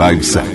Live Set.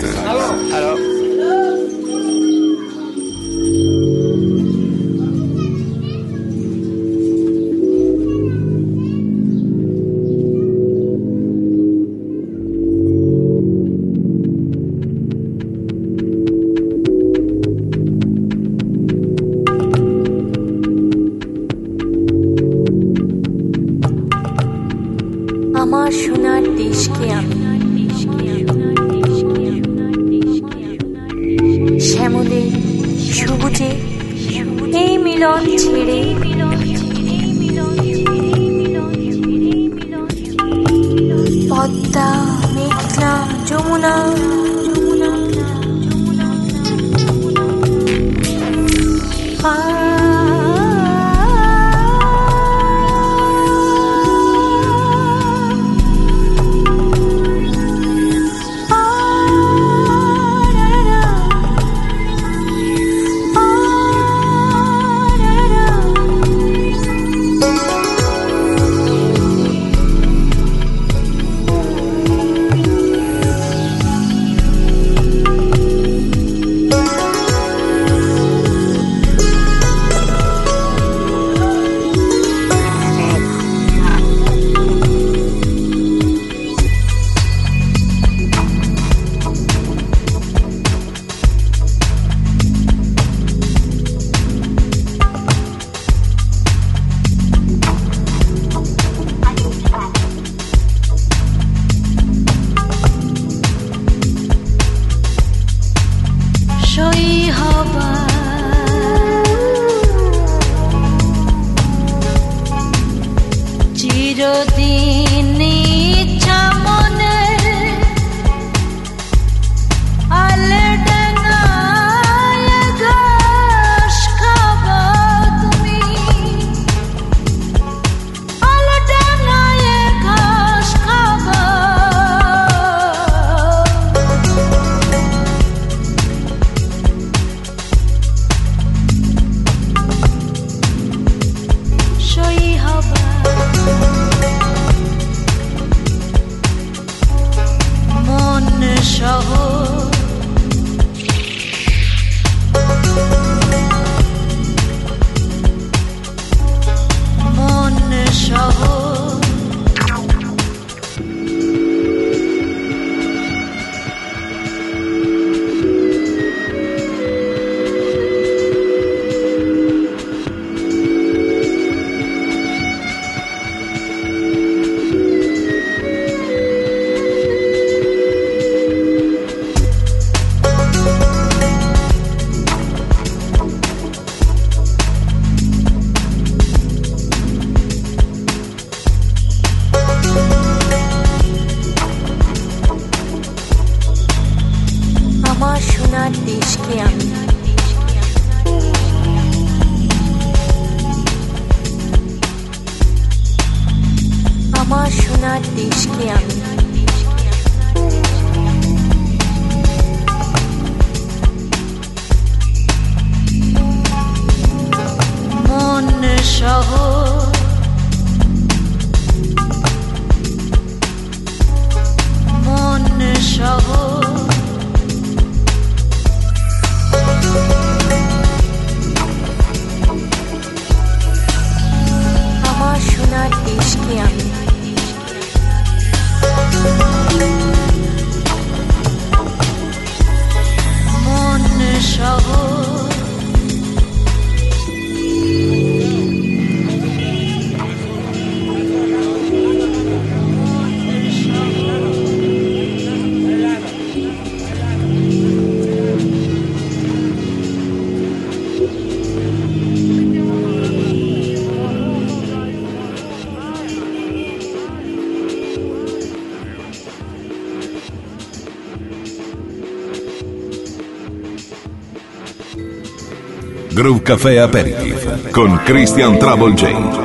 Groove Café Aperitif con Christian Trouble J.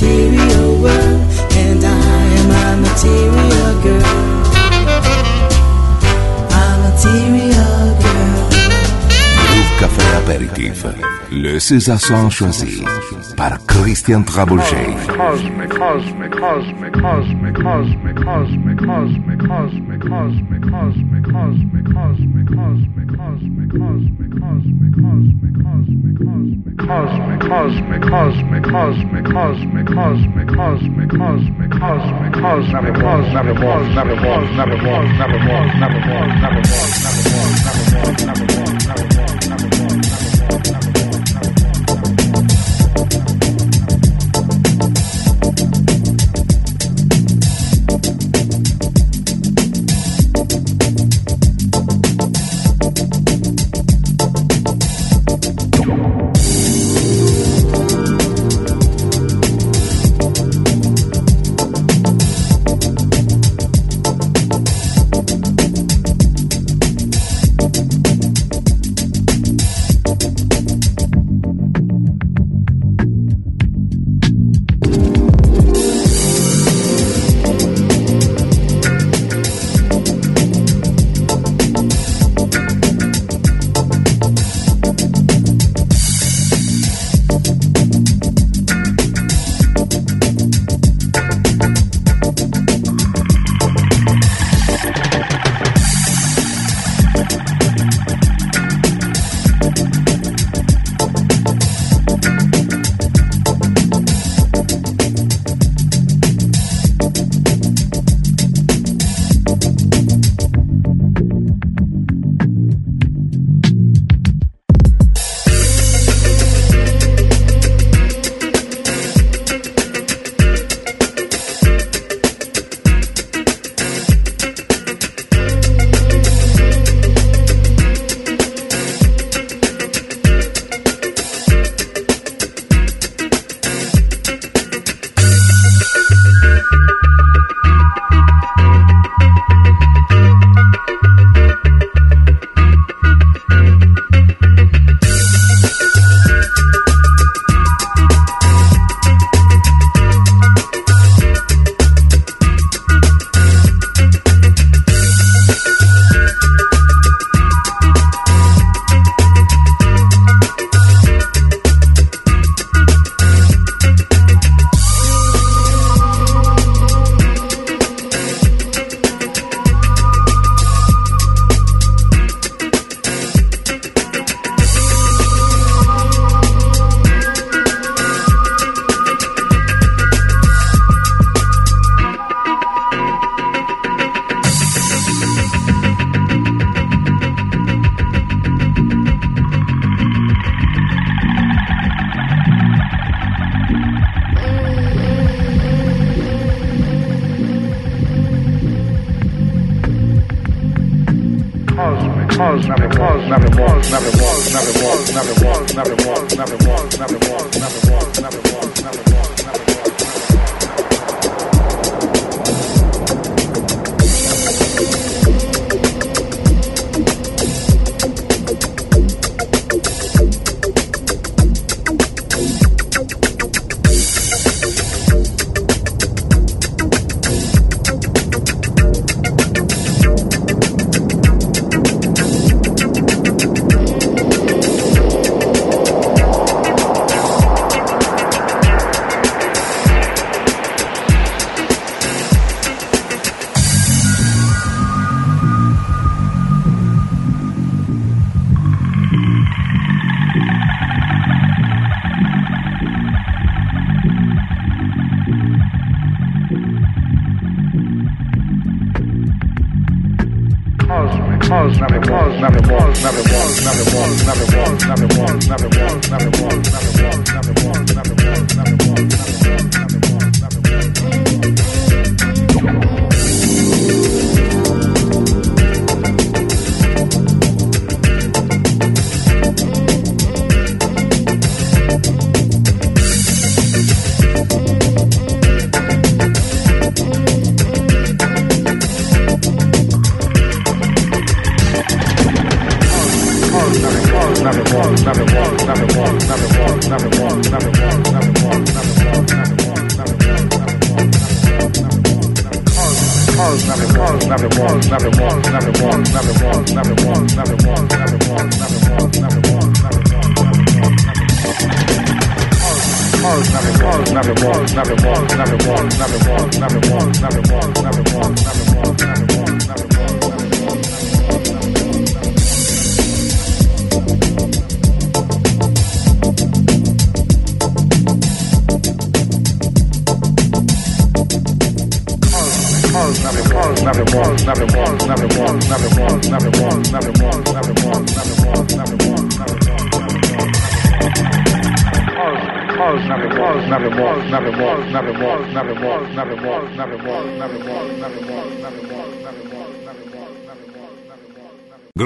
material world, and I am a material girl. Café Apéritif, le César choisi par Christian Trabouchet. cosmic, cosmic, cosmic, cosmic, cosmic, cosmic, cosmic, cosmic, cosmic, cosmic, cosmic, was, never was, never was, never was, never was, never was, never was, never was, never was, never was. was, never was, never was, never was, never was, never was, never was, never was, never was, never was, never was, never was, never was, never was.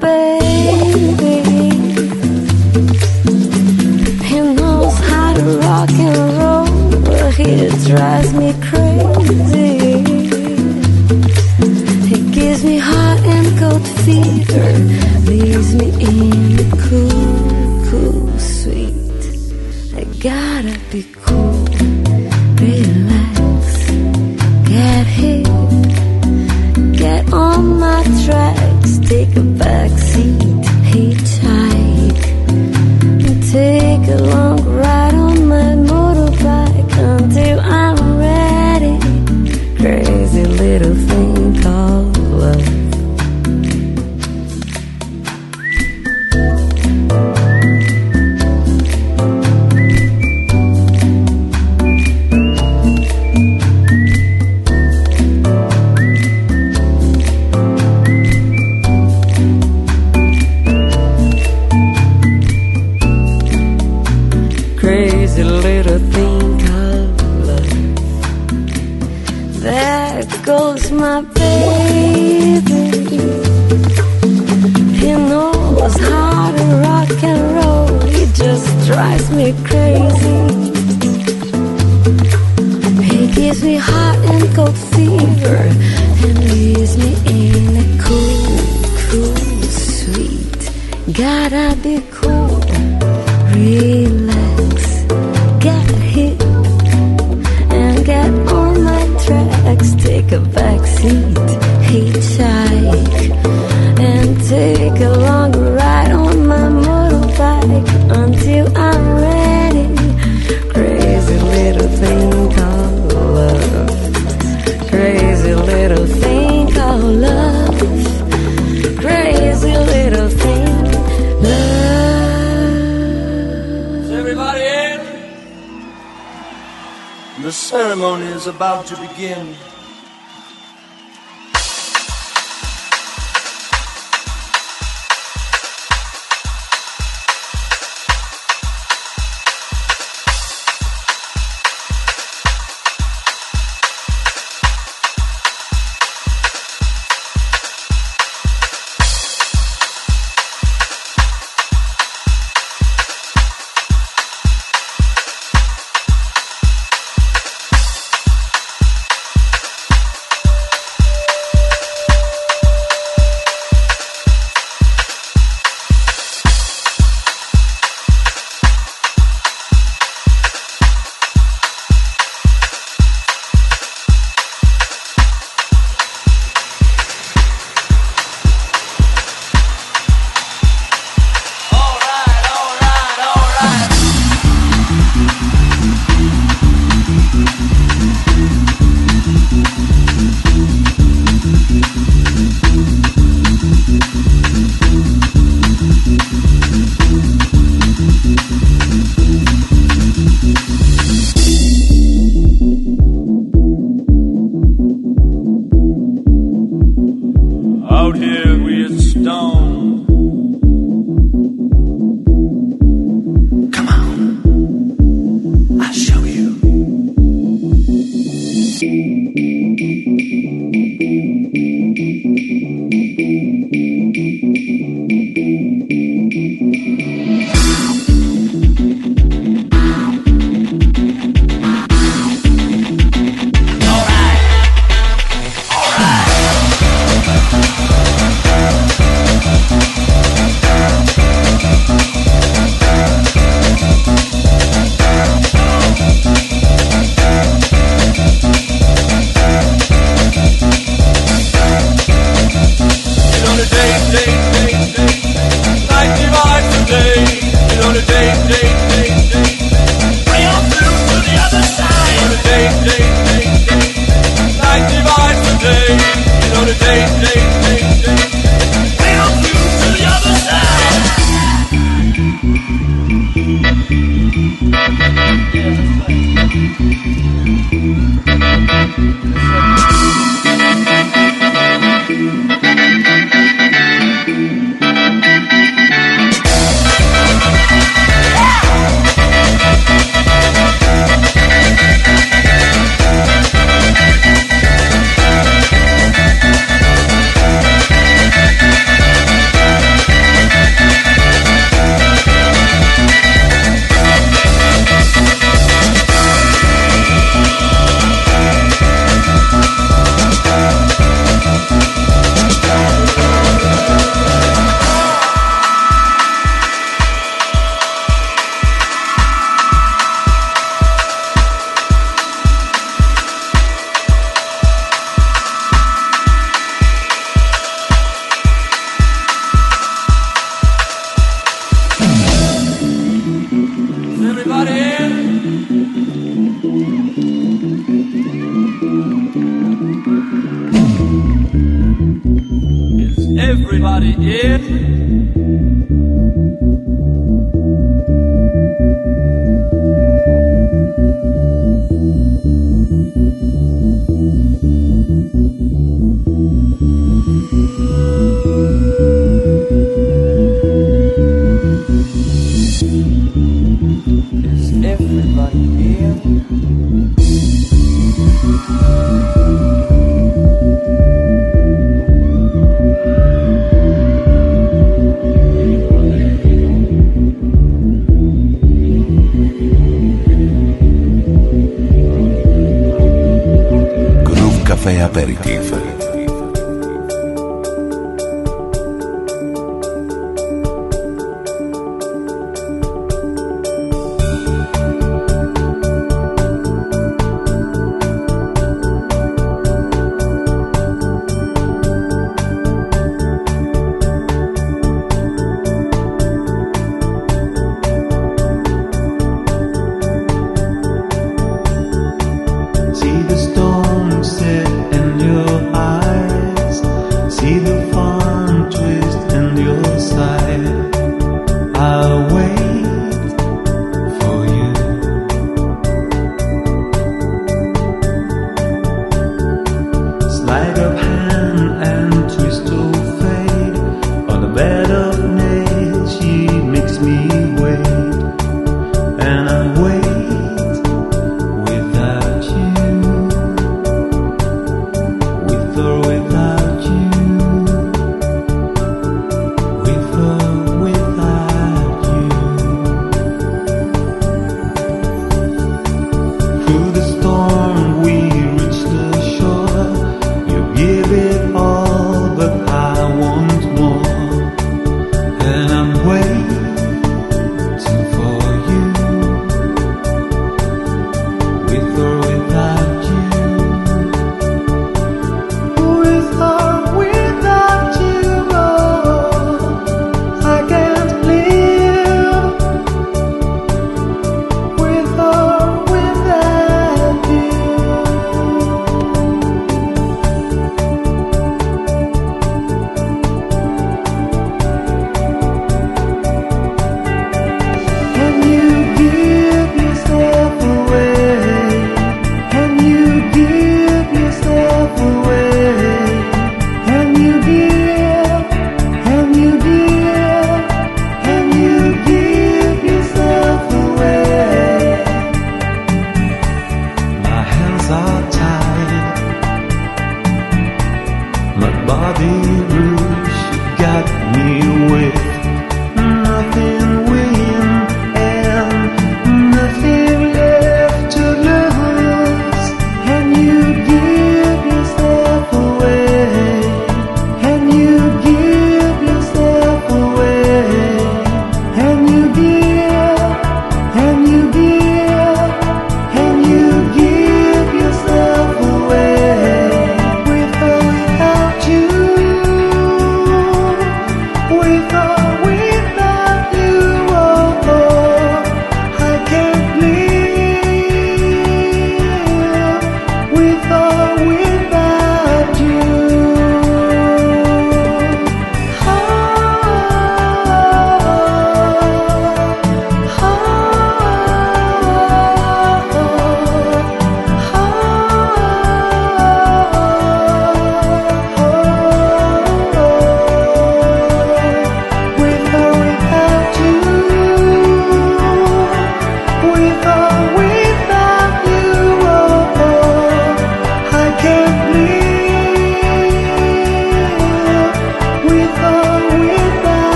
悲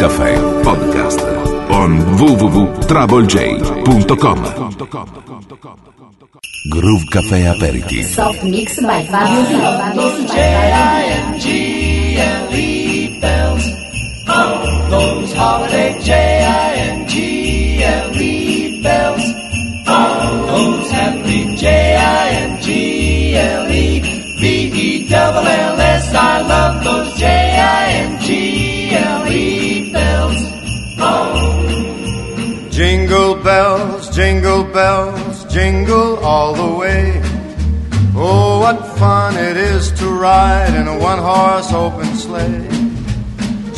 Caffè Podcast on www.travelj.com Groove Caffè Aperiti. Soft Mix by Fabio Fabio on those holiday J-I-N-G-L-E bells. On those happy J-I-N-G-L-E V-E-double-L-S. I love those J-I-N-G-L-E bells. Oh. Jingle bells, jingle bells, jingle all the way. Oh, what fun it is to ride in a one-horse open sleigh.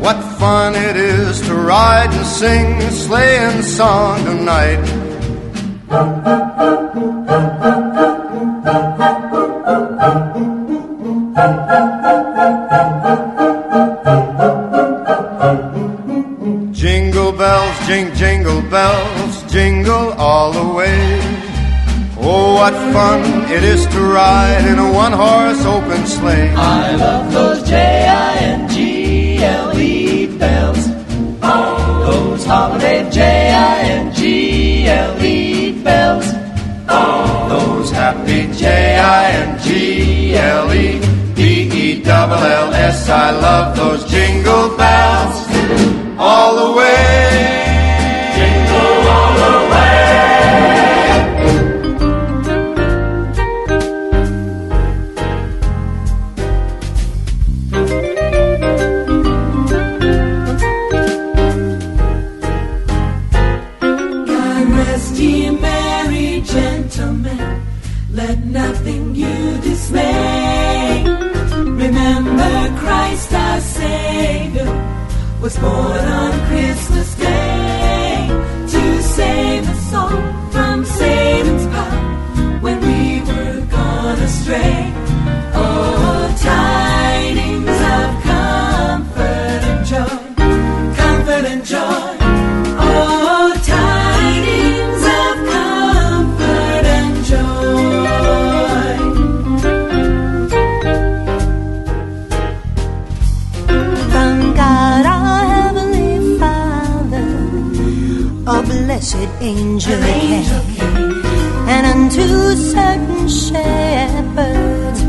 What fun it is to ride and sing a sleighing song tonight. Jingle bells, jing, jingle bells, jingle all the way. Oh, what fun it is to ride in a one horse open sleigh. I love those J-I-N-G-L-E bells. All those holiday J-I-N-G-L-E bells. All those happy J I N G L E D E double L S. I love those jingle bells all the way. Angel came, and unto certain shepherds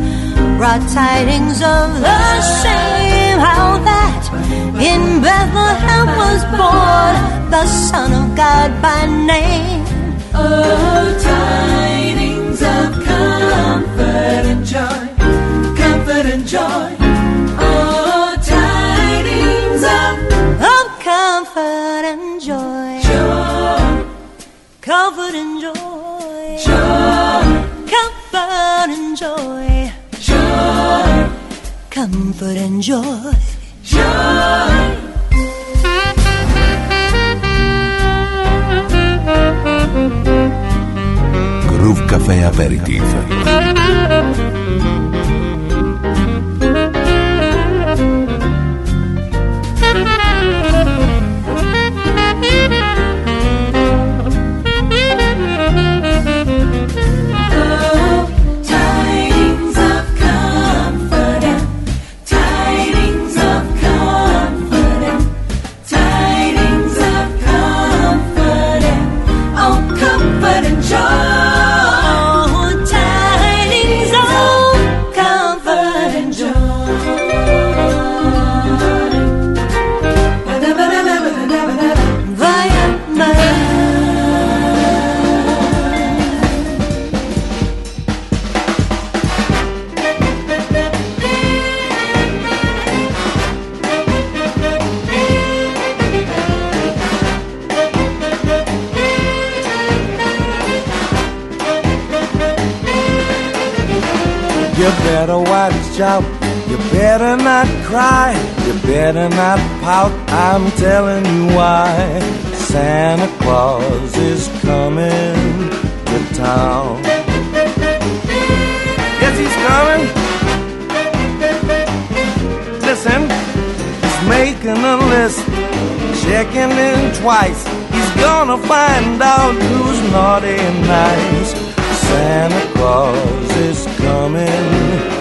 brought tidings of the same, how that in Bethlehem was born the Son of God by name. Oh, tidings of comfort and joy, comfort and joy. joy. Groove Café Aperitif. Watch out. You better not cry. You better not pout. I'm telling you why. Santa Claus is coming to town. Yes, he's coming. Listen, he's making a list, checking in twice. He's gonna find out who's naughty and nice. Santa Claus is coming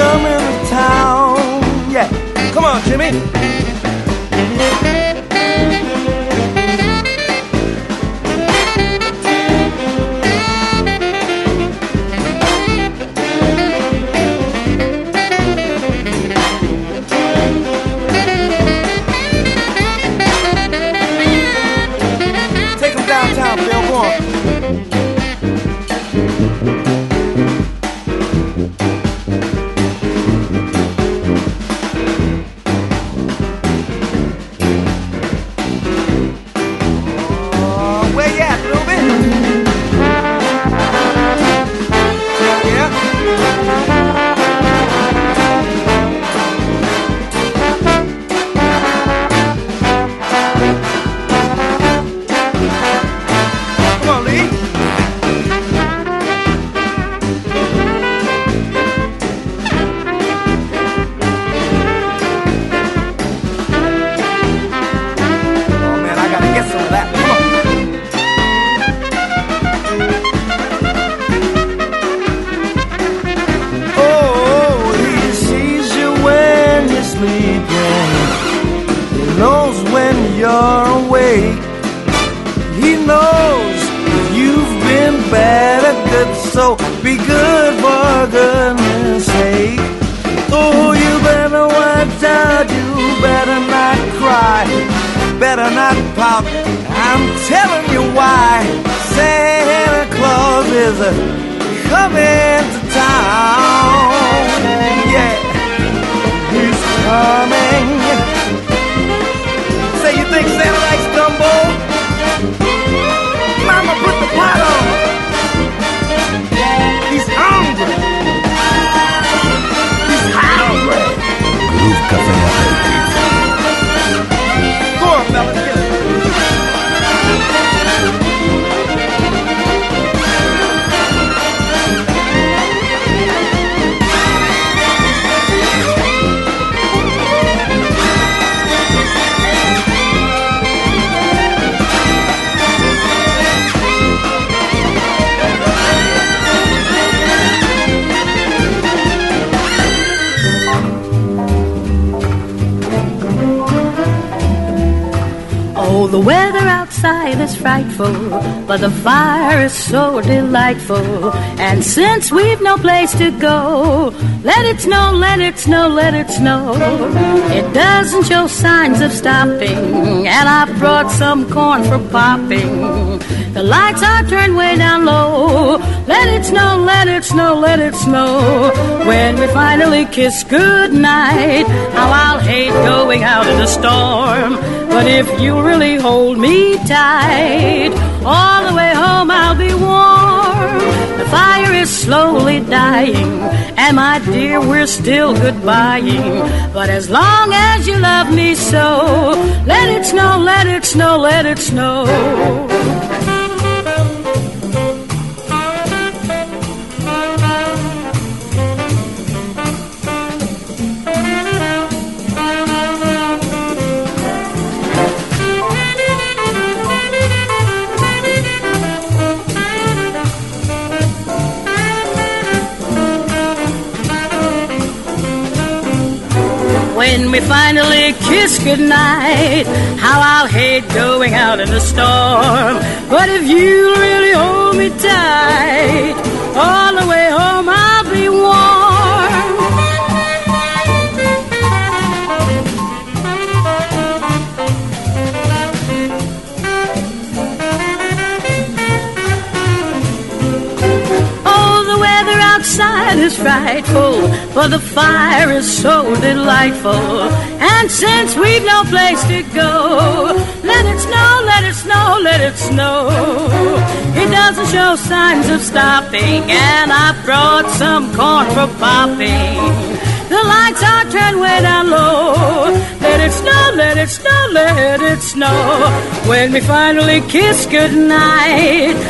coming to town. Yeah, come on, Jimmy. To go, let it snow, let it snow, let it snow. It doesn't show signs of stopping, and I've brought some corn for popping. The lights are turned way down low. Let it snow, let it snow, let it snow. When we finally kiss goodnight, how I'll hate going out in the storm. But if you really hold me tight, all the way home I'll be warm. The fire is slowly dying, and my dear, we're still goodbying. But as long as you love me so, let it snow, let it snow, let it snow. When we finally kiss goodnight, how I'll hate going out in the storm. But if you really hold me tight, all the way home I'll be warm. Frightful, but the fire is so delightful. And since we've no place to go, let it snow, let it snow, let it snow. It doesn't show signs of stopping, and I've brought some corn for popping. The lights are turned way down low. Let it snow, let it snow, let it snow. When we finally kiss goodnight,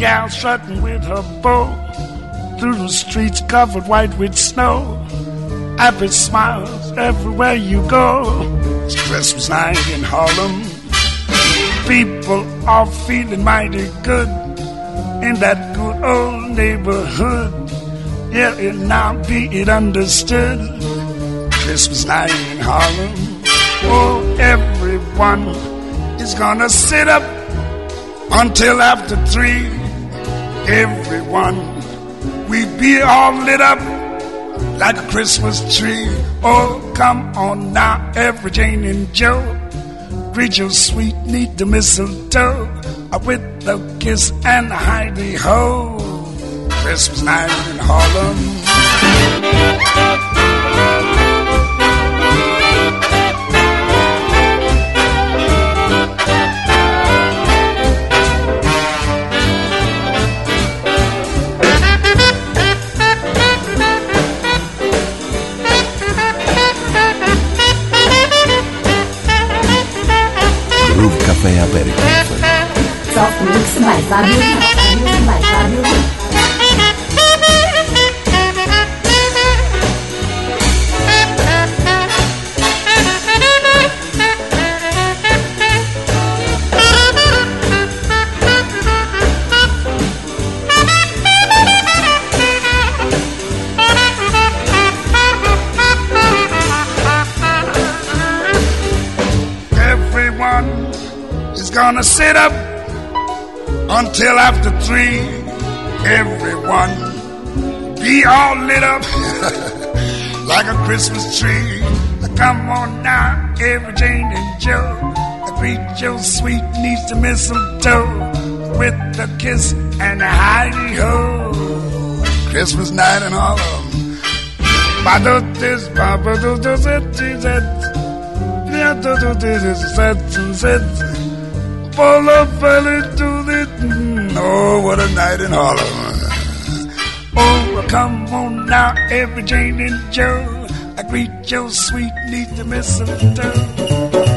Gal strutting with her bow through the streets covered white with snow. Happy smiles everywhere you go. It's Christmas night in Harlem. People are feeling mighty good in that good old neighborhood. Yeah, it now be it understood. Christmas night in Harlem. Oh, everyone is gonna sit up until after three. Everyone, we be all lit up like a Christmas tree. Oh, come on now, every Jane and Joe. Greet your sweet, neat the mistletoe with the kiss and the hidey ho. Christmas night in Harlem. Groove Cafe Aperitif. Soft Mix by Fabio Di. Music by Fabio gonna sit up until after three. Everyone be all lit up like a Christmas tree. Come on now, every Jane and Joe. Greet your sweet niece to mistletoe with a kiss and a hidey ho. Christmas night and all of them. Ba-do-dis, ba-ba-do-do-zit-zit. Yeah, do of belly to the. Oh, what a night in Harlem. Oh, come on now, every Jane and Joe. I greet your sweet niece to mistletoe.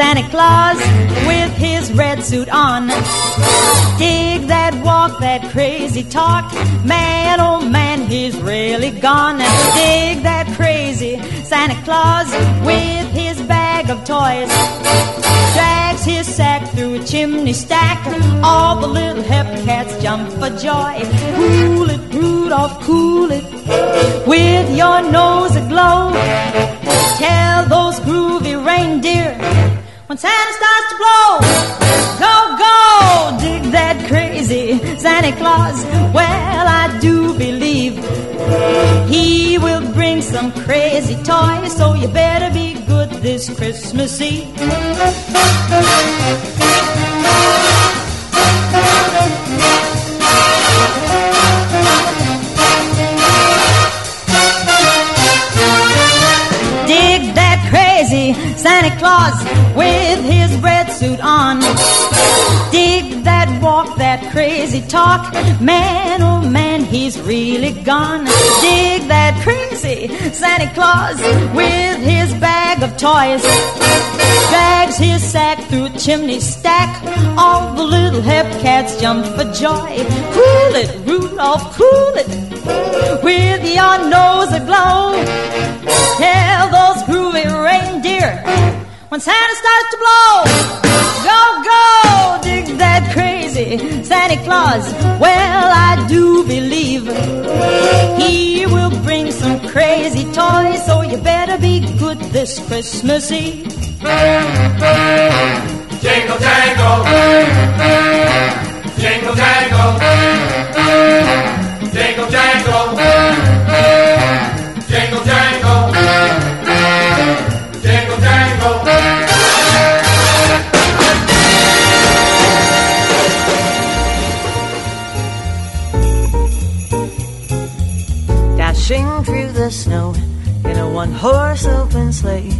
Santa Claus with his red suit on. Dig that walk, that crazy talk. Man, oh man, he's really gone. Dig that crazy Santa Claus with his bag of toys. Drags his sack through a chimney stack. All the little hep cats jump for joy. Cool it, Rudolph, cool it. With your nose aglow. Tell those groovy reindeer when Santa starts to blow. Go, go, dig that crazy Santa Claus. Well, I do believe he will bring some crazy toys, so you better be good this Christmas Eve. Santa Claus with his red suit on. Dig that walk, that crazy talk. Man, oh man, he's really gone. Dig that crazy Santa Claus with his bag of toys. Drags his sack through chimney stack. All the little hep cats jump for joy. Cool it, Rudolph, cool it. With your nose aglow. Tell those groovy reindeer when Santa starts to blow. Go, go, dig that crazy Santa Claus. Well, I do believe he will bring some crazy toys, so you better be good this Christmas Eve. Jingle jangle. Jingle jangle. Jingle jangle. Jingle jangle. Dashing through the snow in a one horse open sleigh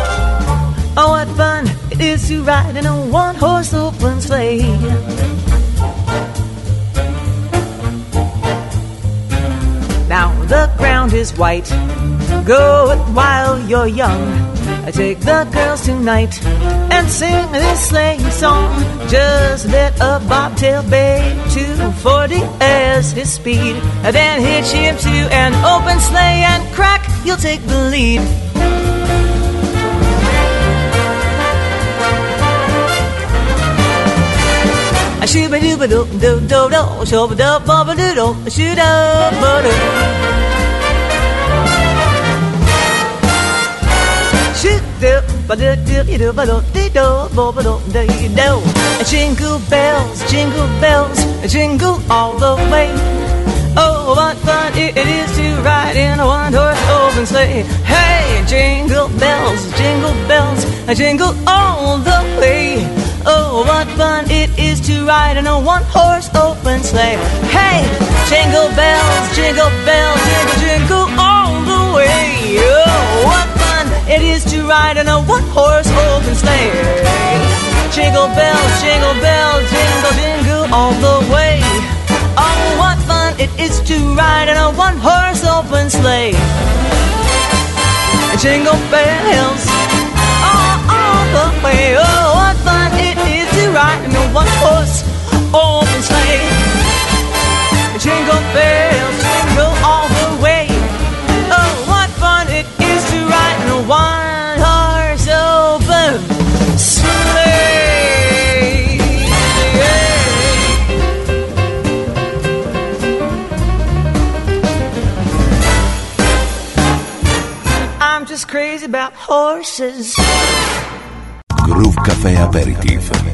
To ride in a one horse open sleigh. Now the ground is white. Go it while you're young. I take the girls tonight and sing this sleighing song. Just let a bobtail bay 240 as his speed. And then hitch him to an open sleigh and crack, you'll take the lead. A shooba dooba doo doo doo doo, shooba doo booba doo doo, shoot up doo. Shoot doo ba doo doo doo doo ba doo doo doo doo. Jingle bells, jingle bells, jingle all the way. Oh, what fun it is to ride in a one-horse open sleigh! Hey, jingle bells, jingle bells, jingle all the way. Oh, what fun it is to ride in a one-horse open sleigh! Hey, jingle bells, jingle bells, jingle jingle all the way. Oh, what fun it is to ride in a one-horse open sleigh! Jingle bells, jingle bells, jingle jingle all the way. Oh, what fun it is to ride in a one horse open sleigh. Jingle bells, all, all the way. Oh, in a one horse open sleigh. Jingle bells, jingle all the way. Oh, what fun it is to ride in a one horse open sleigh. Yeah. I'm just crazy about horses. Groove Café Aperitif.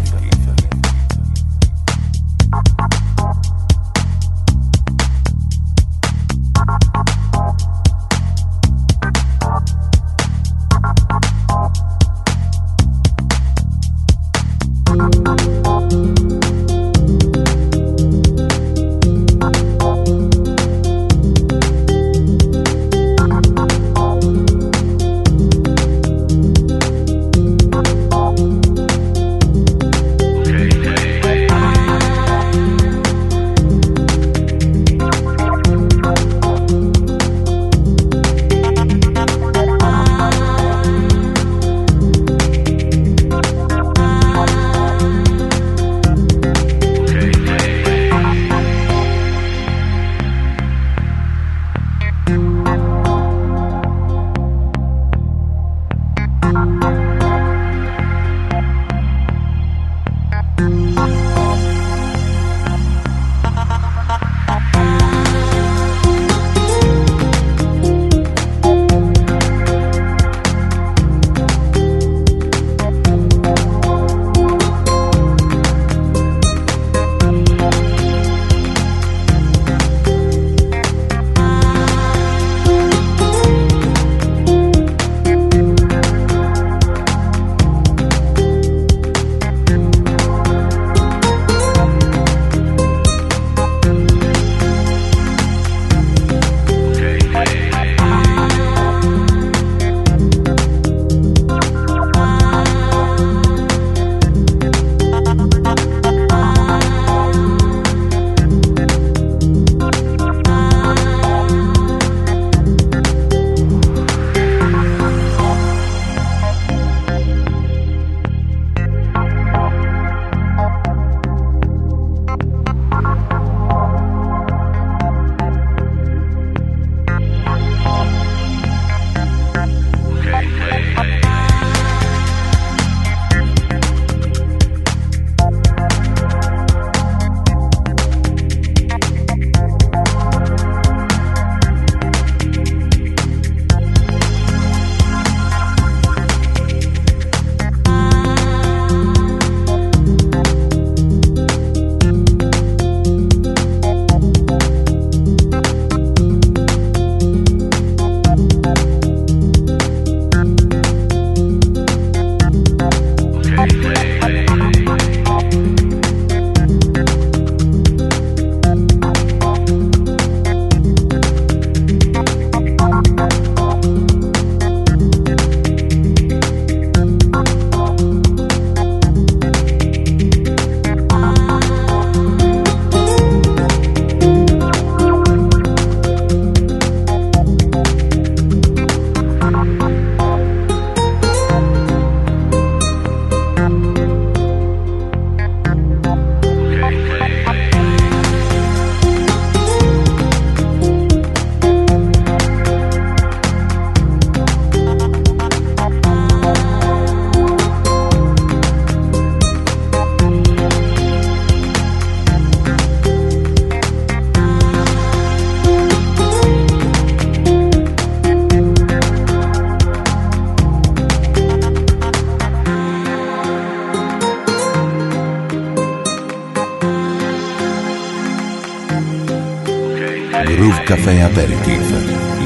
café apéritif.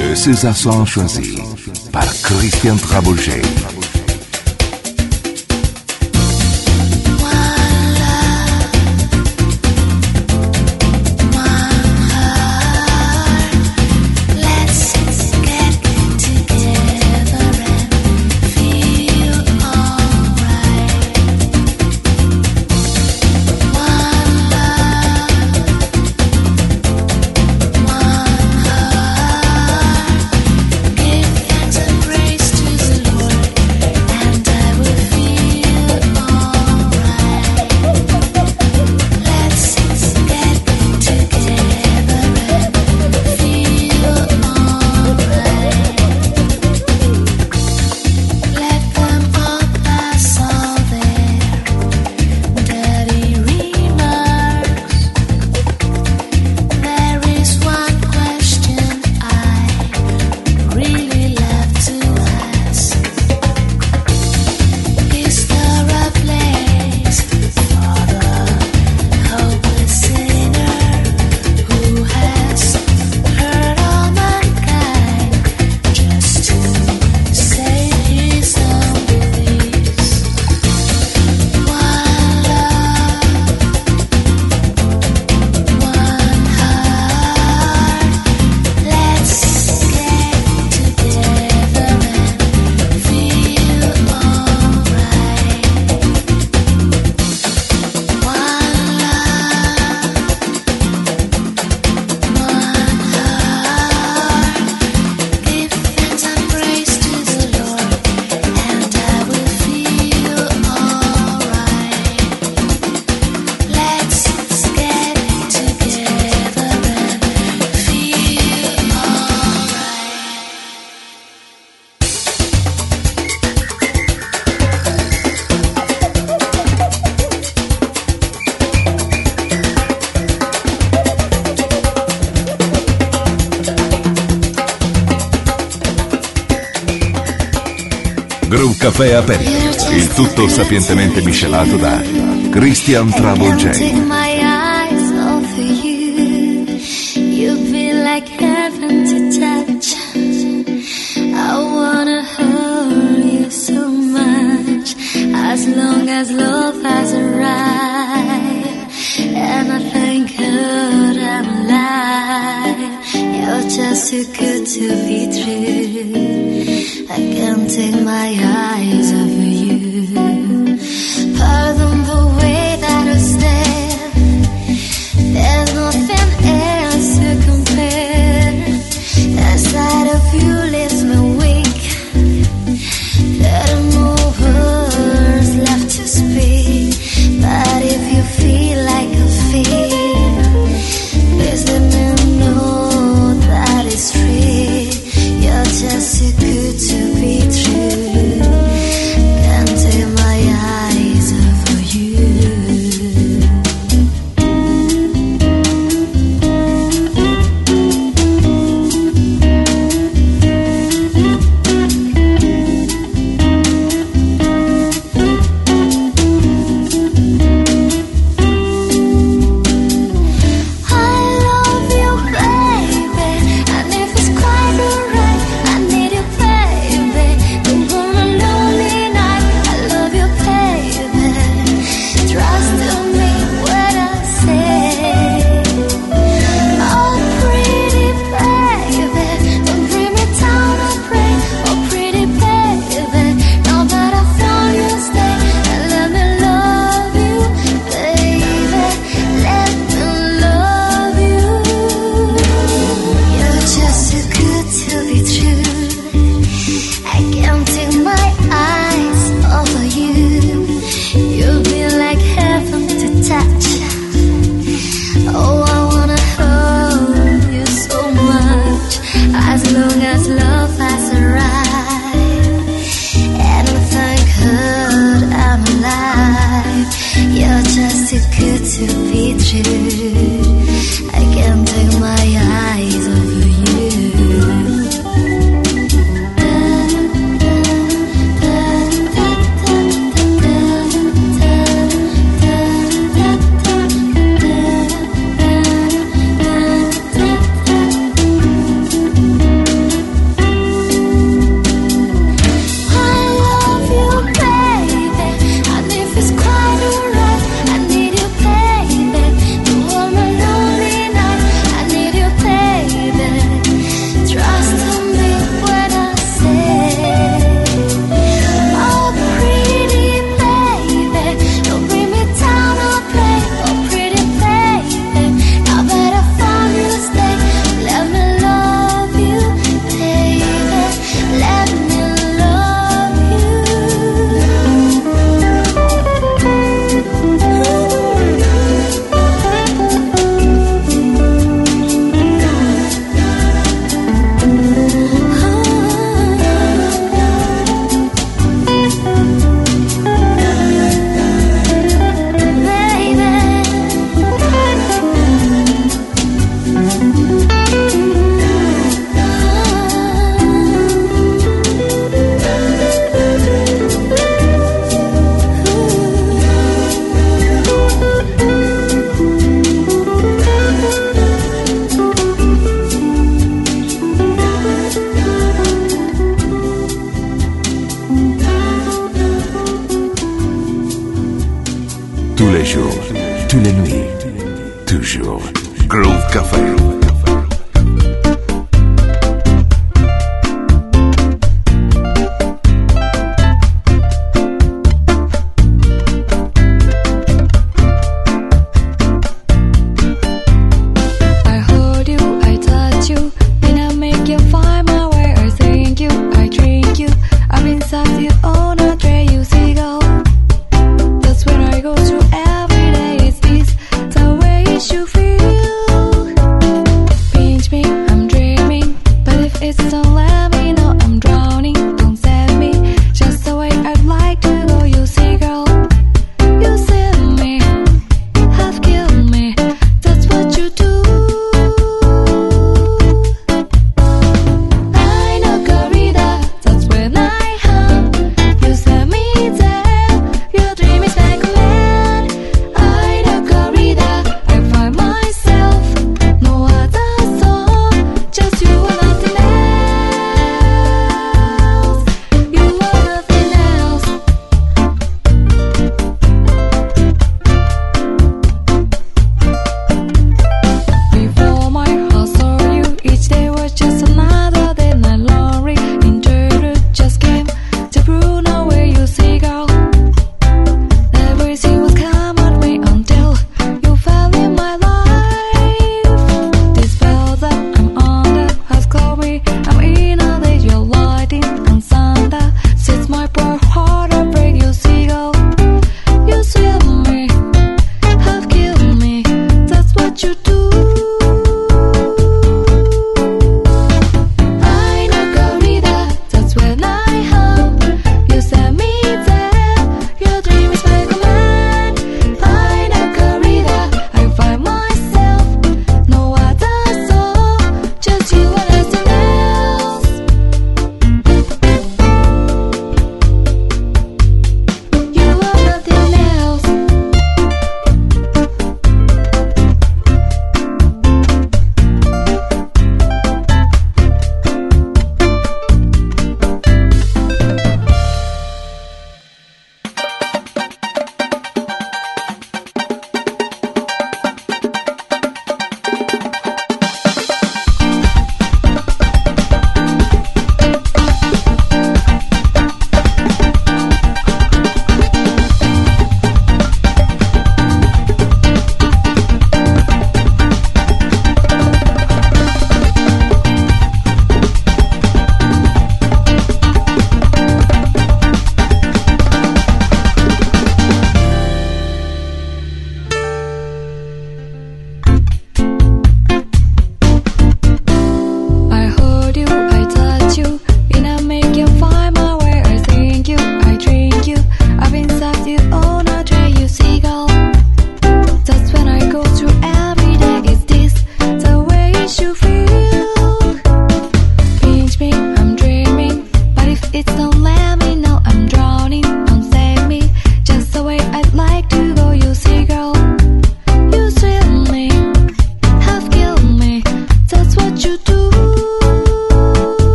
Le César Sans choisi par Christian Trabouget. Caffè aperto. Il tutto sapientemente miscelato da Christian Travolgente.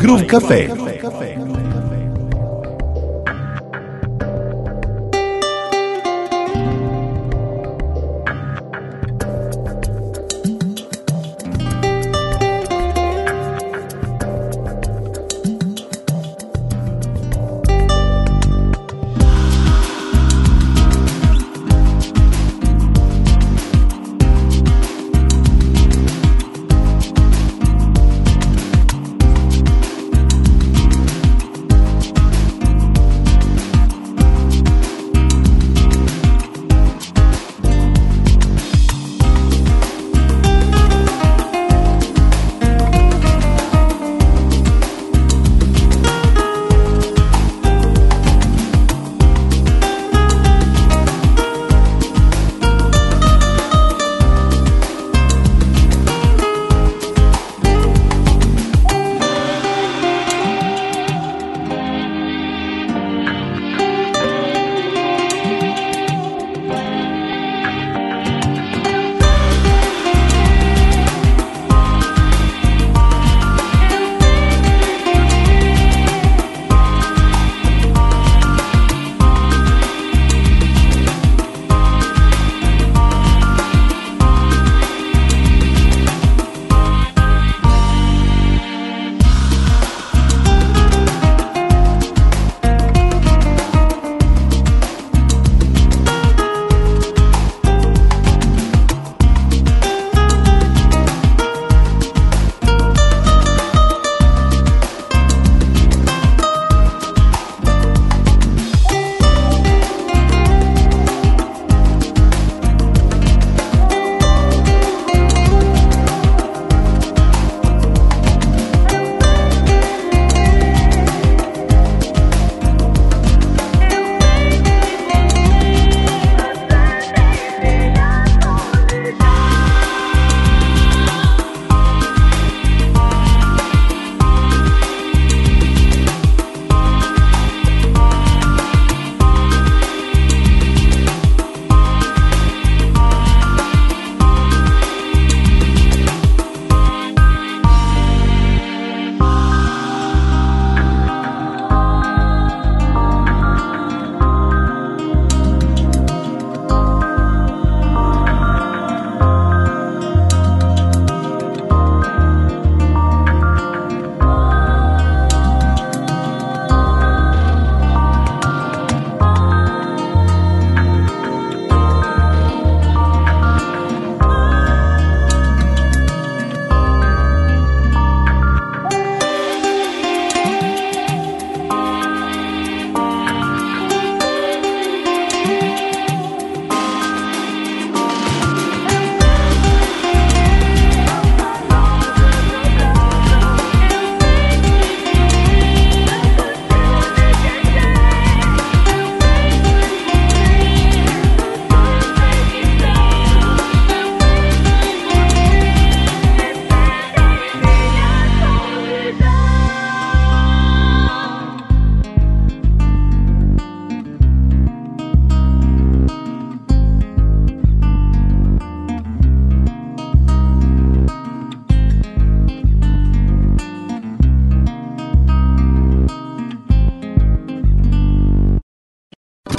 Groove Café.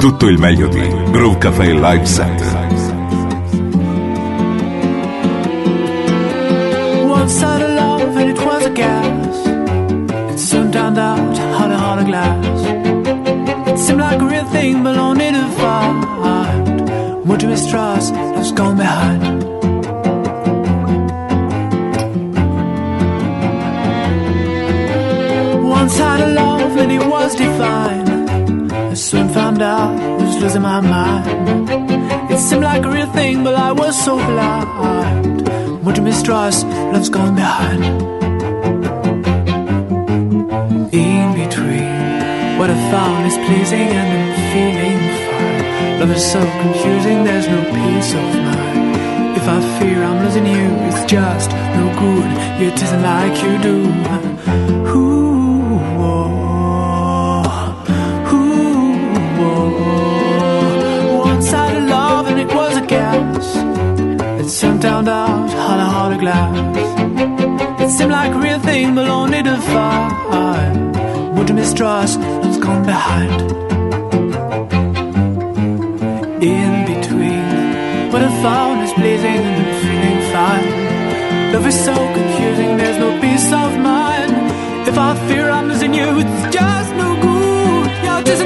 Tutto il meglio di Groove Cafe Live Set. One side love and it was a gas. It soon turned out hot and glass. It seemed like a real thing, but only to find to mistrust has gone behind. One side of love and it was divine. I soon found out I was losing my mind. It seemed like a real thing, but I was so blind. To mistrust, love's gone behind. In between, what I found is pleasing and I'm feeling fine. Love is so confusing, there's no peace of mind. If I fear I'm losing you, it's just no good. It isn't like you do. Glass. It seemed like a real thing, but only to find what to mistrust has gone behind. In between, what I found is pleasing and I'm feeling fine. Love is so confusing, there's no peace of mind. If I fear I'm losing you, it's just no good. You're just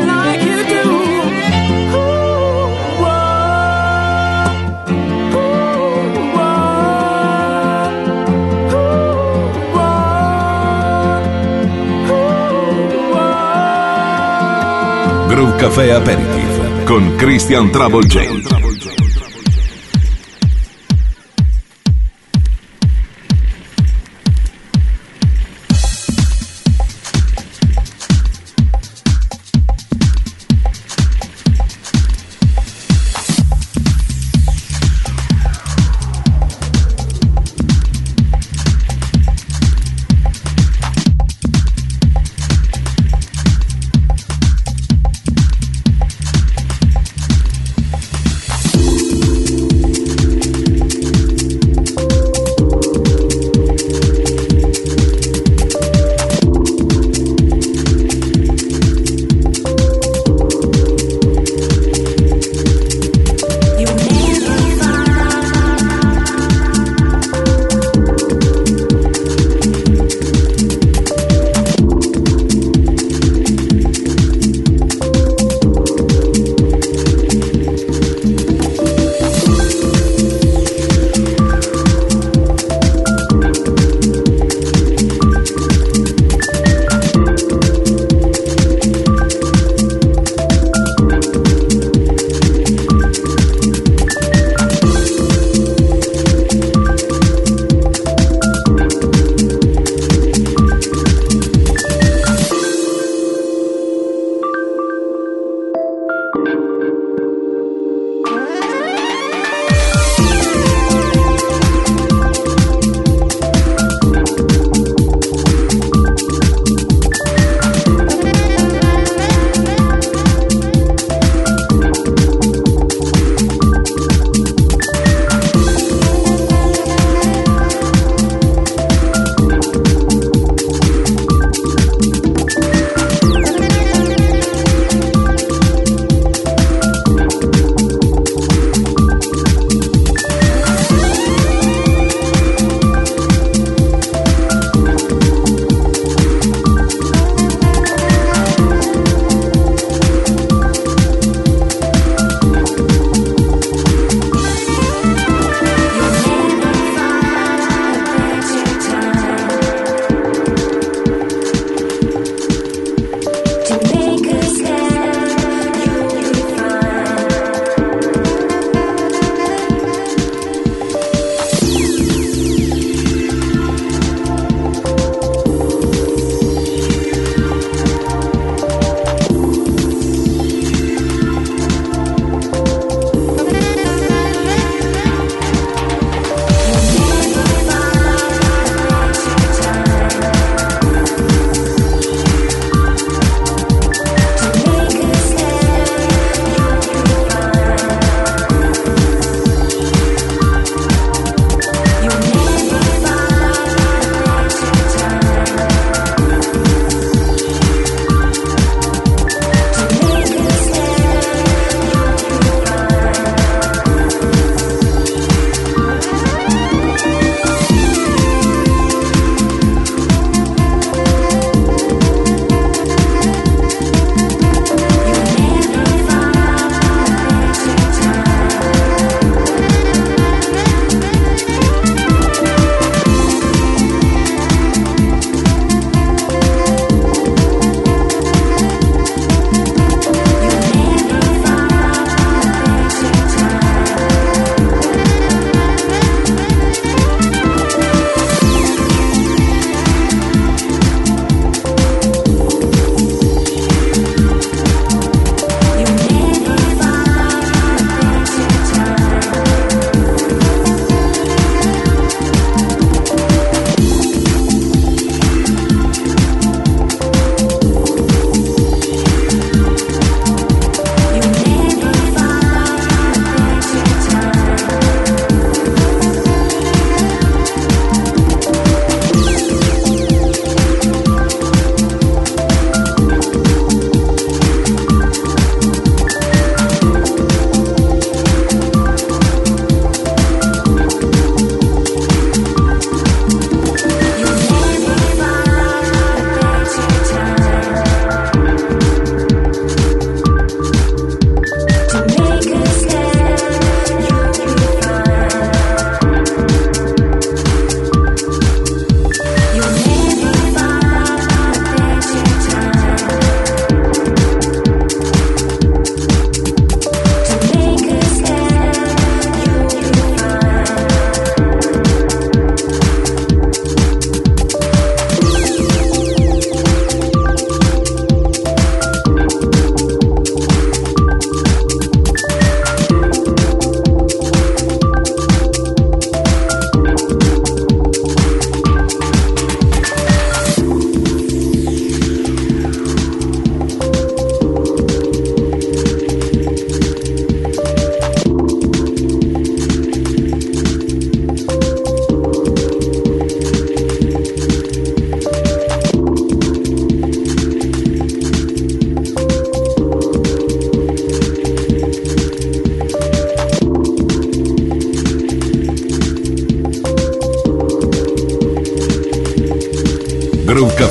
Groove Cafe Aperitif con Christian Trouble J.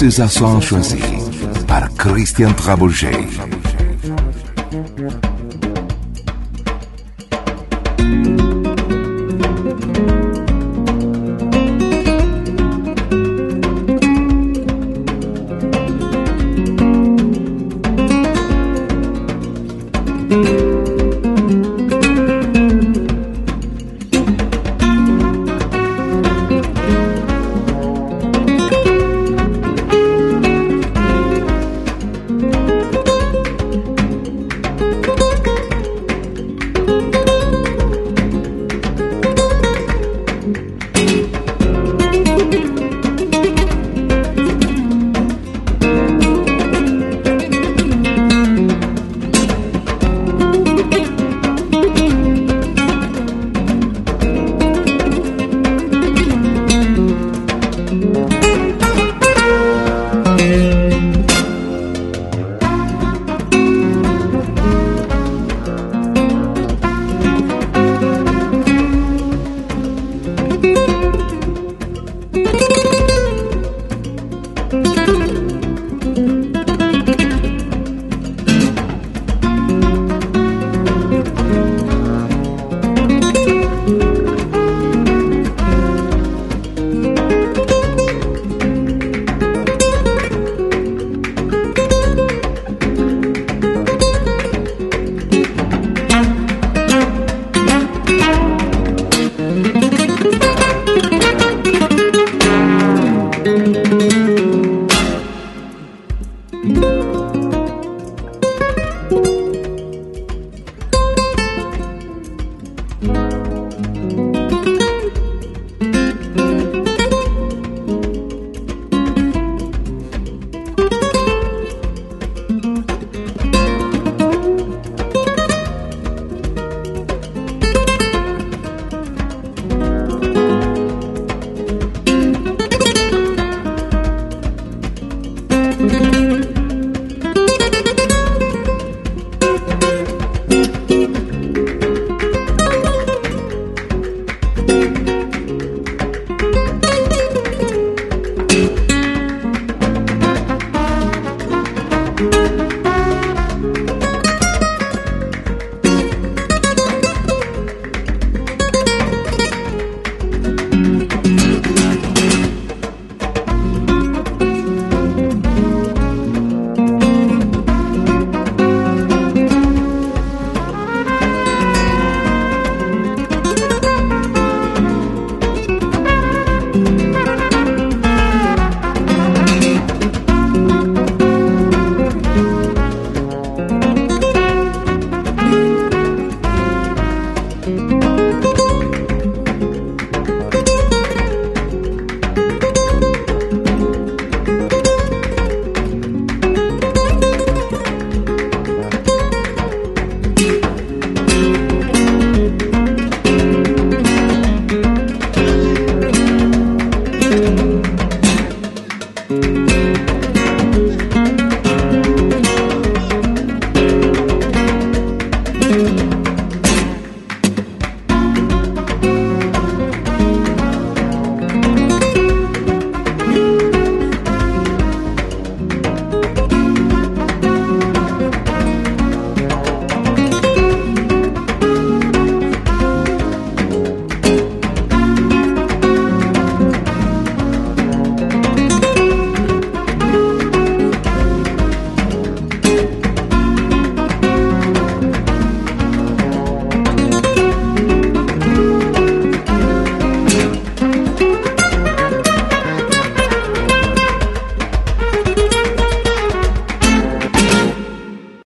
César Sanchoisi par Christian Trabouget.